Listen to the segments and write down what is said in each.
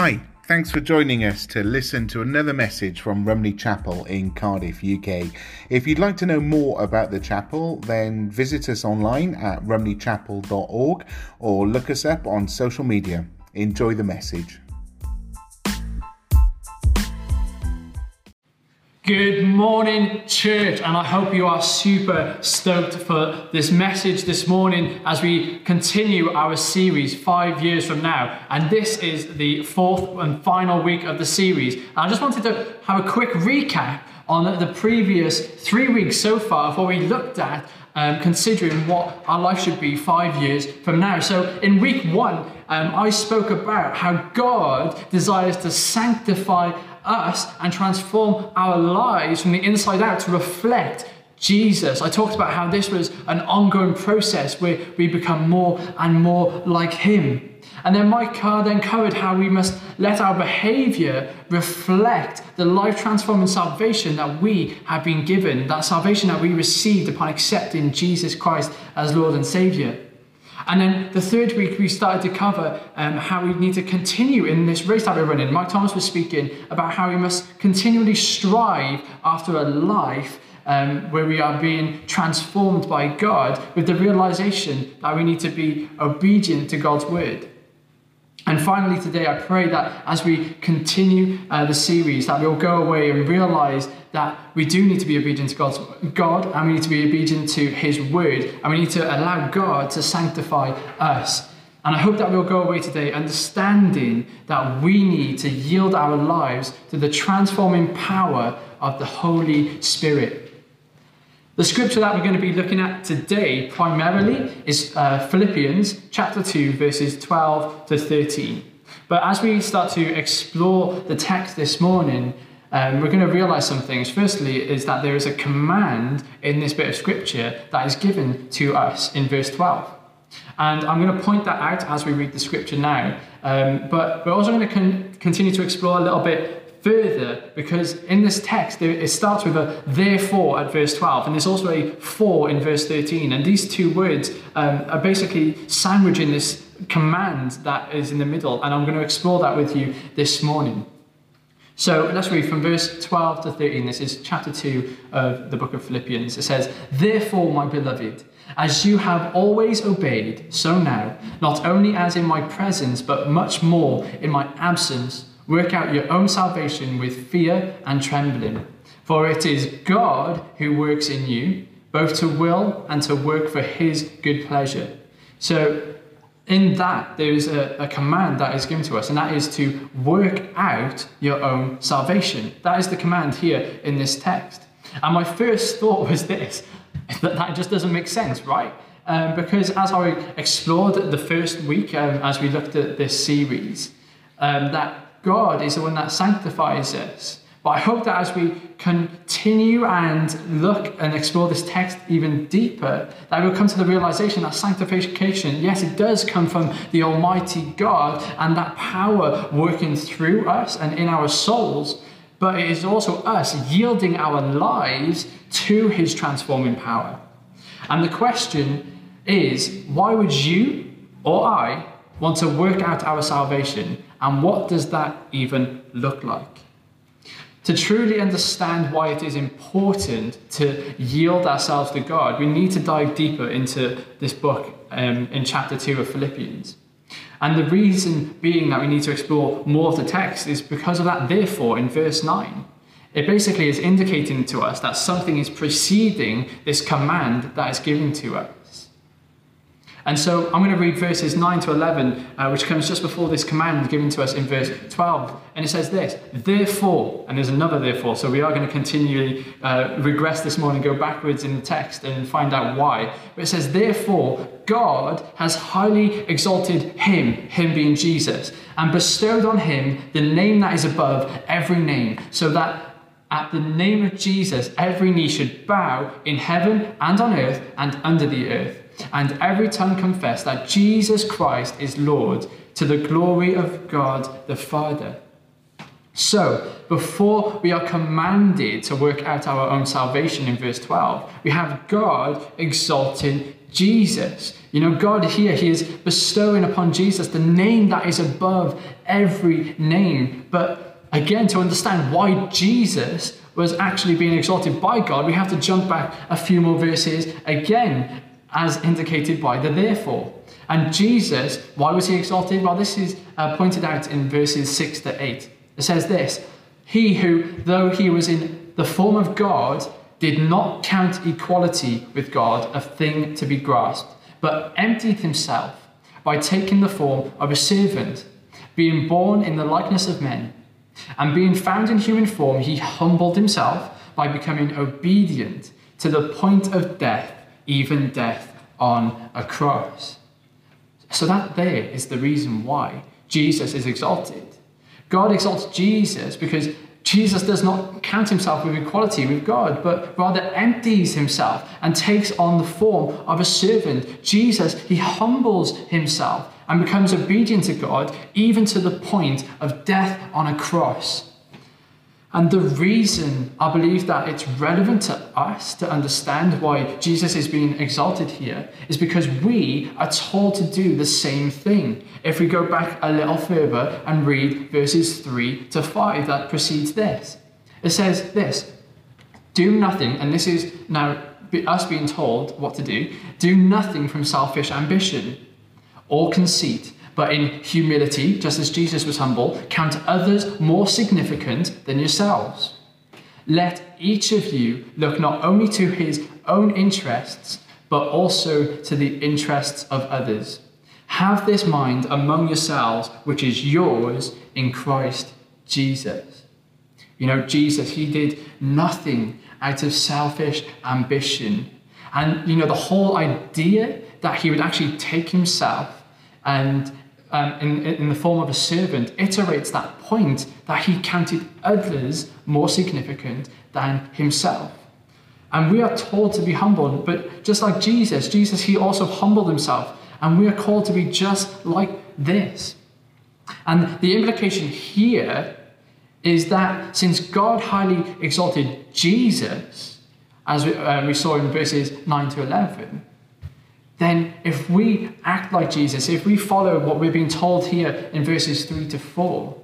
Hi, thanks for joining us to listen to another message from Rumley Chapel in Cardiff, UK. If you'd like to know more about the chapel, then visit us online at rumleychapel.org or look us up on social media. Enjoy the message. Good morning, church, and I hope you are super stoked for this message this morning as we continue our series five years from now. And this is the fourth and final week of the series. And I just wanted to have a quick recap on the previous three weeks so far of what we looked at, um, considering what our life should be five years from now. So, in week one, um, I spoke about how God desires to sanctify us and transform our lives from the inside out to reflect Jesus. I talked about how this was an ongoing process where we become more and more like Him. And then Mike then covered how we must let our behavior reflect the life transforming salvation that we have been given, that salvation that we received upon accepting Jesus Christ as Lord and Savior. And then the third week, we started to cover um, how we need to continue in this race that we're running. Mike Thomas was speaking about how we must continually strive after a life um, where we are being transformed by God with the realization that we need to be obedient to God's word. And finally, today, I pray that as we continue uh, the series, that we'll go away and realize that we do need to be obedient to God's God, and we need to be obedient to His word, and we need to allow God to sanctify us. And I hope that we'll go away today understanding that we need to yield our lives to the transforming power of the Holy Spirit. The scripture that we're going to be looking at today primarily is uh, Philippians chapter 2, verses 12 to 13. But as we start to explore the text this morning, um, we're going to realize some things. Firstly, is that there is a command in this bit of scripture that is given to us in verse 12. And I'm going to point that out as we read the scripture now. Um, but we're also going to con- continue to explore a little bit further because in this text it starts with a therefore at verse 12 and there's also a for in verse 13 and these two words um, are basically sandwiching this command that is in the middle and i'm going to explore that with you this morning. So let's read from verse 12 to 13 this is chapter 2 of the book of philippians. It says therefore my beloved as you have always obeyed so now not only as in my presence but much more in my absence Work out your own salvation with fear and trembling. For it is God who works in you, both to will and to work for his good pleasure. So, in that, there is a, a, command that is given to us, and that is to work out your own salvation. That is the command here in this text. And my first thought was this that that just doesn't make sense, right? Um, because as I explored the first week, um, as we looked at this series, um, that God is the one that sanctifies us. But I hope that as we continue and look and explore this text even deeper, that we'll come to the realization that sanctification, yes, it does come from the Almighty God and that power working through us and in our souls, but it is also us yielding our lives to His transforming power. And the question is why would you or I want to work out our salvation and what does that even look like? To truly understand why it is important to yield ourselves to God, we need to dive deeper into this book um, in chapter 2 of Philippians. And the reason being that we need to explore more of the text is because of that, therefore, in verse 9. It basically is indicating to us that something is preceding this command that is given to us. And so I'm going to read verses 9 to 11, uh, which comes just before this command given to us in verse 12. And it says this Therefore, and there's another therefore, so we are going to continually uh, regress this morning, go backwards in the text and find out why. But it says, Therefore, God has highly exalted him, him being Jesus, and bestowed on him the name that is above every name, so that at the name of Jesus, every knee should bow in heaven and on earth and under the earth and every tongue confess that Jesus Christ is Lord to the glory of God the Father. So, before we are commanded to work out our own salvation in verse 12, we have God exalting Jesus. You know, God here, He is bestowing upon Jesus the name that is above every name. But again, to understand why Jesus was actually being exalted by God, we have to jump back a few more verses again, as indicated by the therefore. And Jesus, why was he exalted? Well, this is uh, pointed out in verses 6 to 8. It says this He who, though he was in the form of God, did not count equality with God a thing to be grasped, but emptied himself by taking the form of a servant, being born in the likeness of men. And being found in human form, he humbled himself by becoming obedient to the point of death, even death on a cross. So, that there is the reason why Jesus is exalted. God exalts Jesus because Jesus does not count himself with equality with God, but rather empties himself and takes on the form of a servant. Jesus, he humbles himself and becomes obedient to God, even to the point of death on a cross. And the reason I believe that it's relevant to us to understand why Jesus is being exalted here is because we are told to do the same thing. If we go back a little further and read verses 3 to 5 that precedes this, it says this Do nothing, and this is now us being told what to do do nothing from selfish ambition or conceit but in humility, just as Jesus was humble, count others more significant than yourselves. Let each of you look not only to his own interests, but also to the interests of others. Have this mind among yourselves, which is yours in Christ Jesus. You know, Jesus, he did nothing out of selfish ambition. And, you know, the whole idea that he would actually take himself and um, in, in the form of a servant iterates that point that he counted others more significant than himself. And we are told to be humble, but just like Jesus, Jesus, he also humbled himself. And we are called to be just like this. And the implication here is that since God highly exalted Jesus, as we, uh, we saw in verses 9 to 11, then if we act like Jesus, if we follow what we're being told here in verses 3 to 4,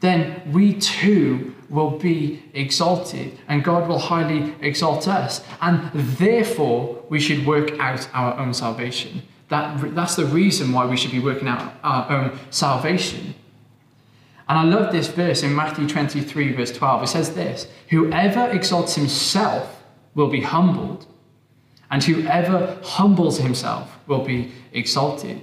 then we too will be exalted and God will highly exalt us. And therefore, we should work out our own salvation. That, that's the reason why we should be working out our own salvation. And I love this verse in Matthew 23, verse 12. It says this Whoever exalts himself will be humbled and whoever humbles himself will be exalted.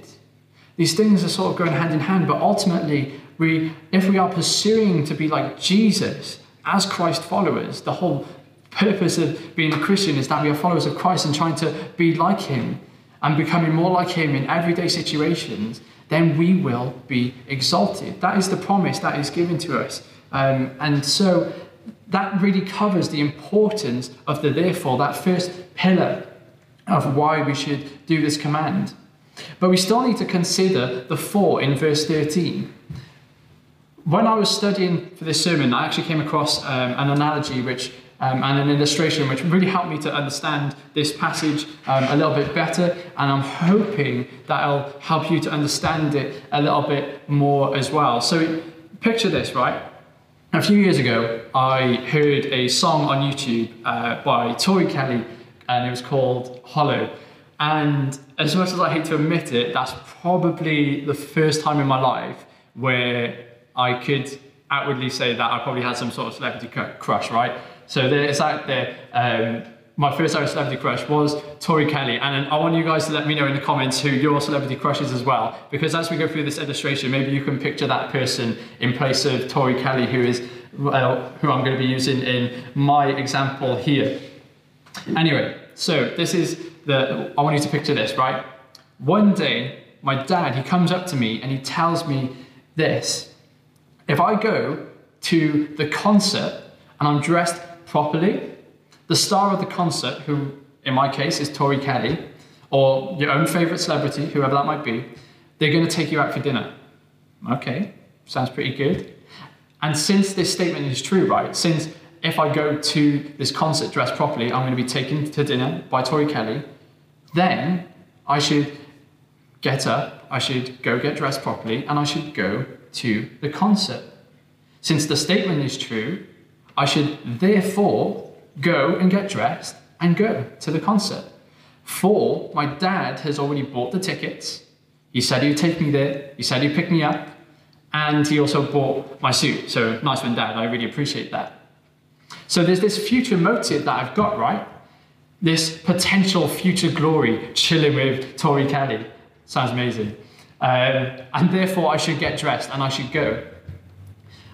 These things are sort of going hand in hand, but ultimately, we, if we are pursuing to be like Jesus as Christ followers, the whole purpose of being a Christian is that we are followers of Christ and trying to be like Him and becoming more like Him in everyday situations, then we will be exalted. That is the promise that is given to us. Um, and so that really covers the importance of the therefore, that first pillar of why we should do this command. But we still need to consider the for in verse 13. When I was studying for this sermon, I actually came across um, an analogy which um, and an illustration which really helped me to understand this passage um, a little bit better. And I'm hoping that'll help you to understand it a little bit more as well. So, picture this, right? A few years ago, I heard a song on YouTube uh, by Tori Kelly and it was called Hollow. And as much as I hate to admit it, that's probably the first time in my life where I could outwardly say that I probably had some sort of celebrity crush, right? So there's that there. Um, my first ever celebrity crush was Tori Kelly, and I want you guys to let me know in the comments who your celebrity crush is as well, because as we go through this illustration, maybe you can picture that person in place of Tori Kelly, who is well, who I'm going to be using in my example here. Anyway, so this is the, I want you to picture this, right? One day, my dad, he comes up to me and he tells me this. If I go to the concert and I'm dressed properly, the star of the concert, who in my case is Tori Kelly, or your own favorite celebrity, whoever that might be, they're going to take you out for dinner. Okay, sounds pretty good. And since this statement is true, right? Since if I go to this concert dressed properly, I'm going to be taken to dinner by Tori Kelly, then I should get up, I should go get dressed properly, and I should go to the concert. Since the statement is true, I should therefore go and get dressed and go to the concert. For my dad has already bought the tickets. He said he'd take me there, he said he'd pick me up, and he also bought my suit. So nice one, dad. I really appreciate that. So there's this future motive that I've got, right? This potential future glory chilling with Tori Kelly. Sounds amazing. Um, and therefore, I should get dressed and I should go.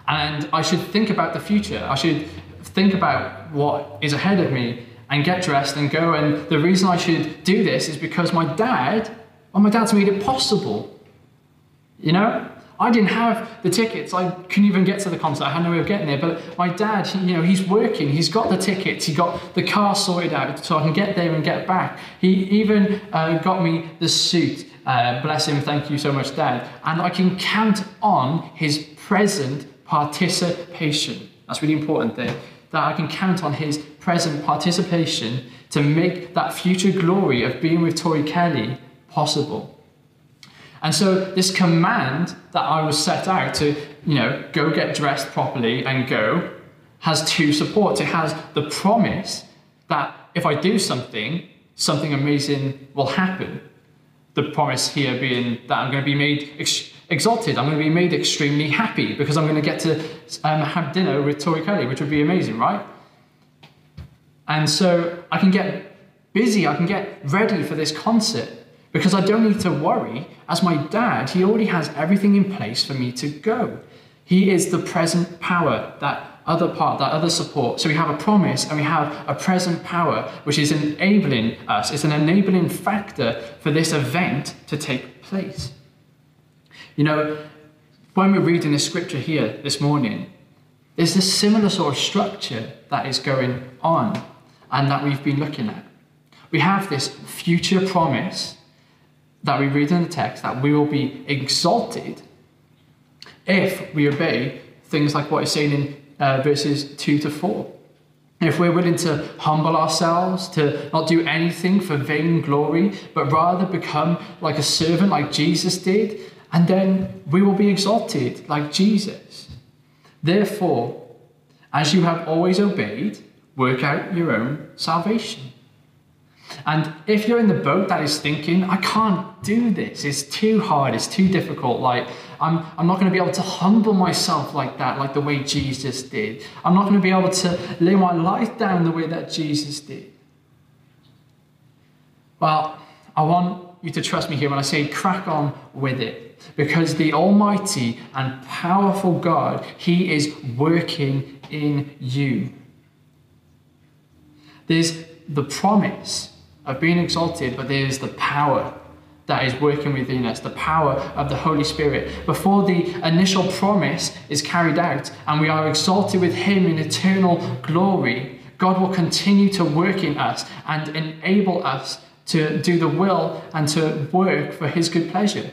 And I should think about the future. I should think about what is ahead of me and get dressed and go. And the reason I should do this is because my dad, well, my dad's made it possible. You know? I didn't have the tickets. I couldn't even get to the concert. I had no way of getting there. But my dad, he, you know, he's working. He's got the tickets. He got the car sorted out so I can get there and get back. He even uh, got me the suit. Uh, bless him. Thank you so much, Dad. And I can count on his present participation. That's really important there. That I can count on his present participation to make that future glory of being with Tori Kelly possible. And so this command that I was set out to, you know, go get dressed properly and go has two supports. It has the promise that if I do something, something amazing will happen. The promise here being that I'm going to be made ex- exalted, I'm going to be made extremely happy because I'm going to get to um, have dinner with Tori Kelly, which would be amazing, right? And so I can get busy, I can get ready for this concert because I don't need to worry. As my dad, he already has everything in place for me to go. He is the present power, that other part, that other support. So we have a promise and we have a present power, which is enabling us. It's an enabling factor for this event to take place. You know, when we're reading this scripture here this morning, there's this similar sort of structure that is going on and that we've been looking at. We have this future promise that we read in the text that we will be exalted if we obey things like what is saying in uh, verses 2 to 4. If we're willing to humble ourselves, to not do anything for vain glory, but rather become like a servant like Jesus did, and then we will be exalted like Jesus. Therefore, as you have always obeyed, work out your own salvation. And if you're in the boat that is thinking, I can't do this, it's too hard, it's too difficult, like I'm, I'm not going to be able to humble myself like that, like the way Jesus did. I'm not going to be able to lay my life down the way that Jesus did. Well, I want you to trust me here when I say crack on with it. Because the Almighty and powerful God, He is working in you. There's the promise of being exalted, but there is the power that is working within us, the power of the Holy Spirit. Before the initial promise is carried out and we are exalted with Him in eternal glory, God will continue to work in us and enable us to do the will and to work for His good pleasure.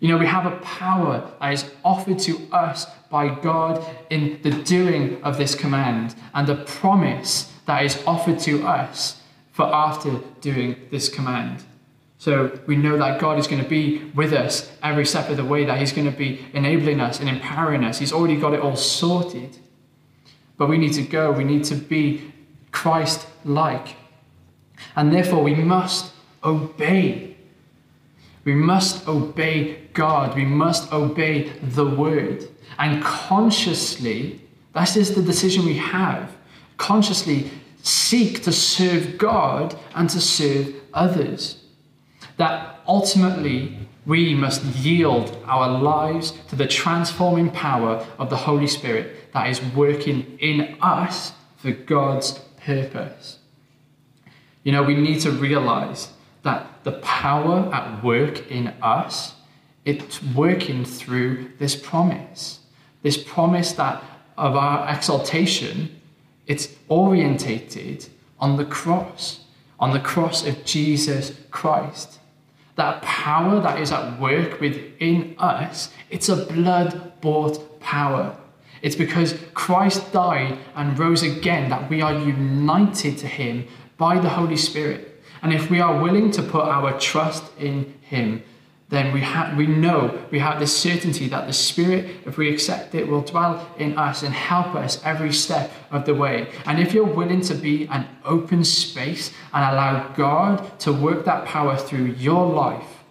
You know, we have a power that is offered to us by God in the doing of this command and the promise that is offered to us for after doing this command. So we know that God is going to be with us every step of the way, that He's going to be enabling us and empowering us. He's already got it all sorted. But we need to go, we need to be Christ like. And therefore, we must obey. We must obey God. We must obey the word. And consciously, that is the decision we have. Consciously seek to serve God and to serve others. That ultimately we must yield our lives to the transforming power of the Holy Spirit that is working in us for God's purpose. You know, we need to realize that the power at work in us, it's working through this promise. This promise that of our exaltation it's orientated on the cross, on the cross of Jesus Christ. That power that is at work within us, it's a blood bought power. It's because Christ died and rose again that we are united to him by the Holy Spirit. And if we are willing to put our trust in him, then we, have, we know, we have this certainty that the Spirit, if we accept it, will dwell in us and help us every step of the way. And if you're willing to be an open space and allow God to work that power through your life,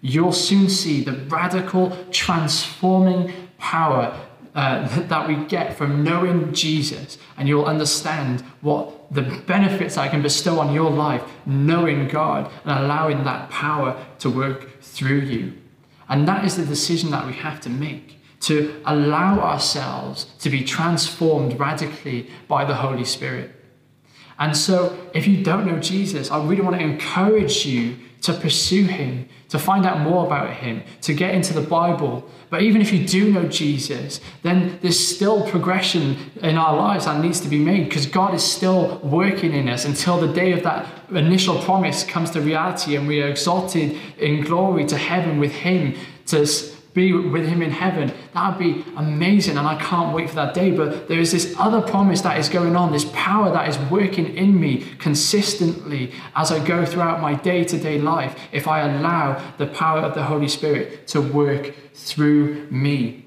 you'll soon see the radical, transforming power uh, that we get from knowing Jesus, and you'll understand what the benefits I can bestow on your life, knowing God and allowing that power to work through you. And that is the decision that we have to make to allow ourselves to be transformed radically by the Holy Spirit. And so, if you don't know Jesus, I really want to encourage you to pursue him, to find out more about him, to get into the Bible. But even if you do know Jesus, then there's still progression in our lives that needs to be made because God is still working in us until the day of that initial promise comes to reality and we are exalted in glory to heaven with him to be with him in heaven. That would be amazing, and I can't wait for that day. But there is this other promise that is going on, this power that is working in me consistently as I go throughout my day to day life, if I allow the power of the Holy Spirit to work through me.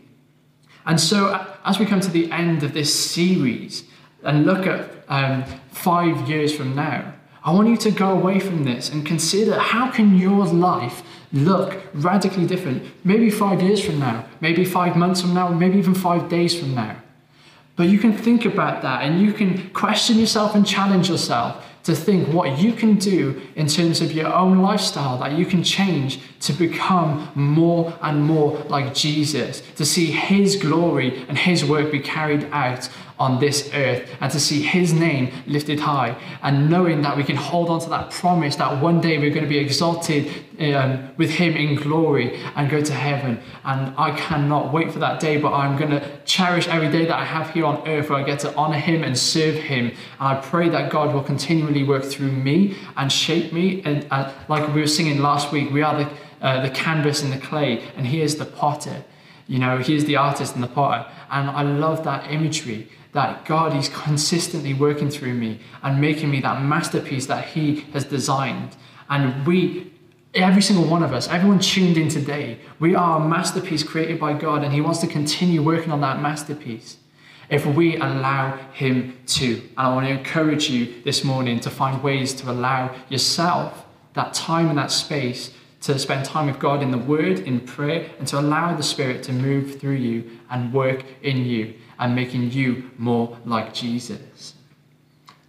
And so, as we come to the end of this series and look at um, five years from now, I want you to go away from this and consider how can your life look radically different. Maybe five years from now, maybe five months from now, maybe even five days from now. But you can think about that and you can question yourself and challenge yourself to think what you can do in terms of your own lifestyle that you can change to become more and more like Jesus, to see His glory and His work be carried out on this earth and to see his name lifted high and knowing that we can hold on to that promise that one day we're going to be exalted um, with him in glory and go to heaven. And i cannot wait for that day but i'm going to cherish every day that i have here on earth where i get to honor him and serve him. And i pray that god will continually work through me and shape me. And uh, like we were singing last week we are the, uh, the canvas and the clay and he is the potter. You know, he is the artist and the potter. And I love that imagery that God is consistently working through me and making me that masterpiece that He has designed. And we, every single one of us, everyone tuned in today, we are a masterpiece created by God, and He wants to continue working on that masterpiece if we allow Him to. And I want to encourage you this morning to find ways to allow yourself that time and that space to spend time with God in the Word, in prayer, and to allow the Spirit to move through you and work in you and making you more like Jesus.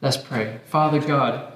Let's pray. Father God,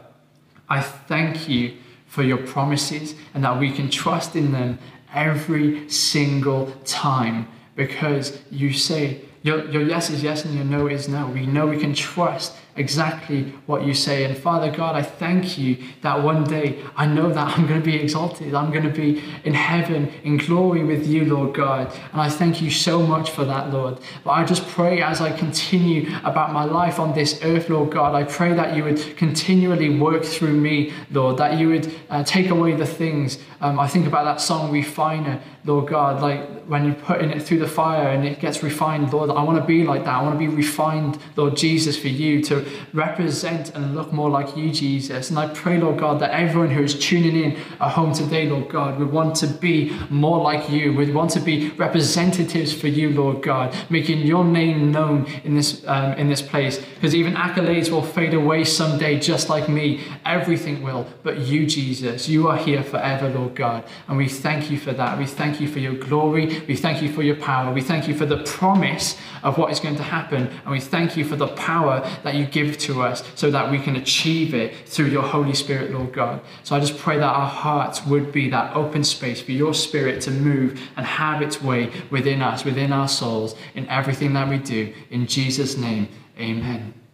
I thank you for your promises and that we can trust in them every single time because you say your, your yes is yes and your no is no. We know we can trust exactly what you say. And Father God, I thank you that one day I know that I'm going to be exalted. I'm going to be in heaven in glory with you, Lord God. And I thank you so much for that, Lord. But I just pray as I continue about my life on this earth, Lord God, I pray that you would continually work through me, Lord, that you would uh, take away the things. Um, I think about that song, Refiner, Lord God, like when you're putting it through the fire and it gets refined, Lord, I want to be like that. I want to be refined, Lord Jesus, for you to represent and look more like you, Jesus. And I pray, Lord God, that everyone who is tuning in at home today, Lord God, would want to be more like you, would want to be representatives for you, Lord God, making your name known in this um, in this place. Because even accolades will fade away someday, just like me. Everything will, but you, Jesus, you are here forever, Lord God. And we thank you for that. We thank you for your glory. We thank you for your power. We thank you for the promise of what is going to happen. And we thank you for the power that you give to us so that we can achieve it through your Holy Spirit, Lord God. So I just pray that our hearts would be that open space for your Spirit to move and have its way within us, within our souls, in everything that we do. In Jesus' name, amen.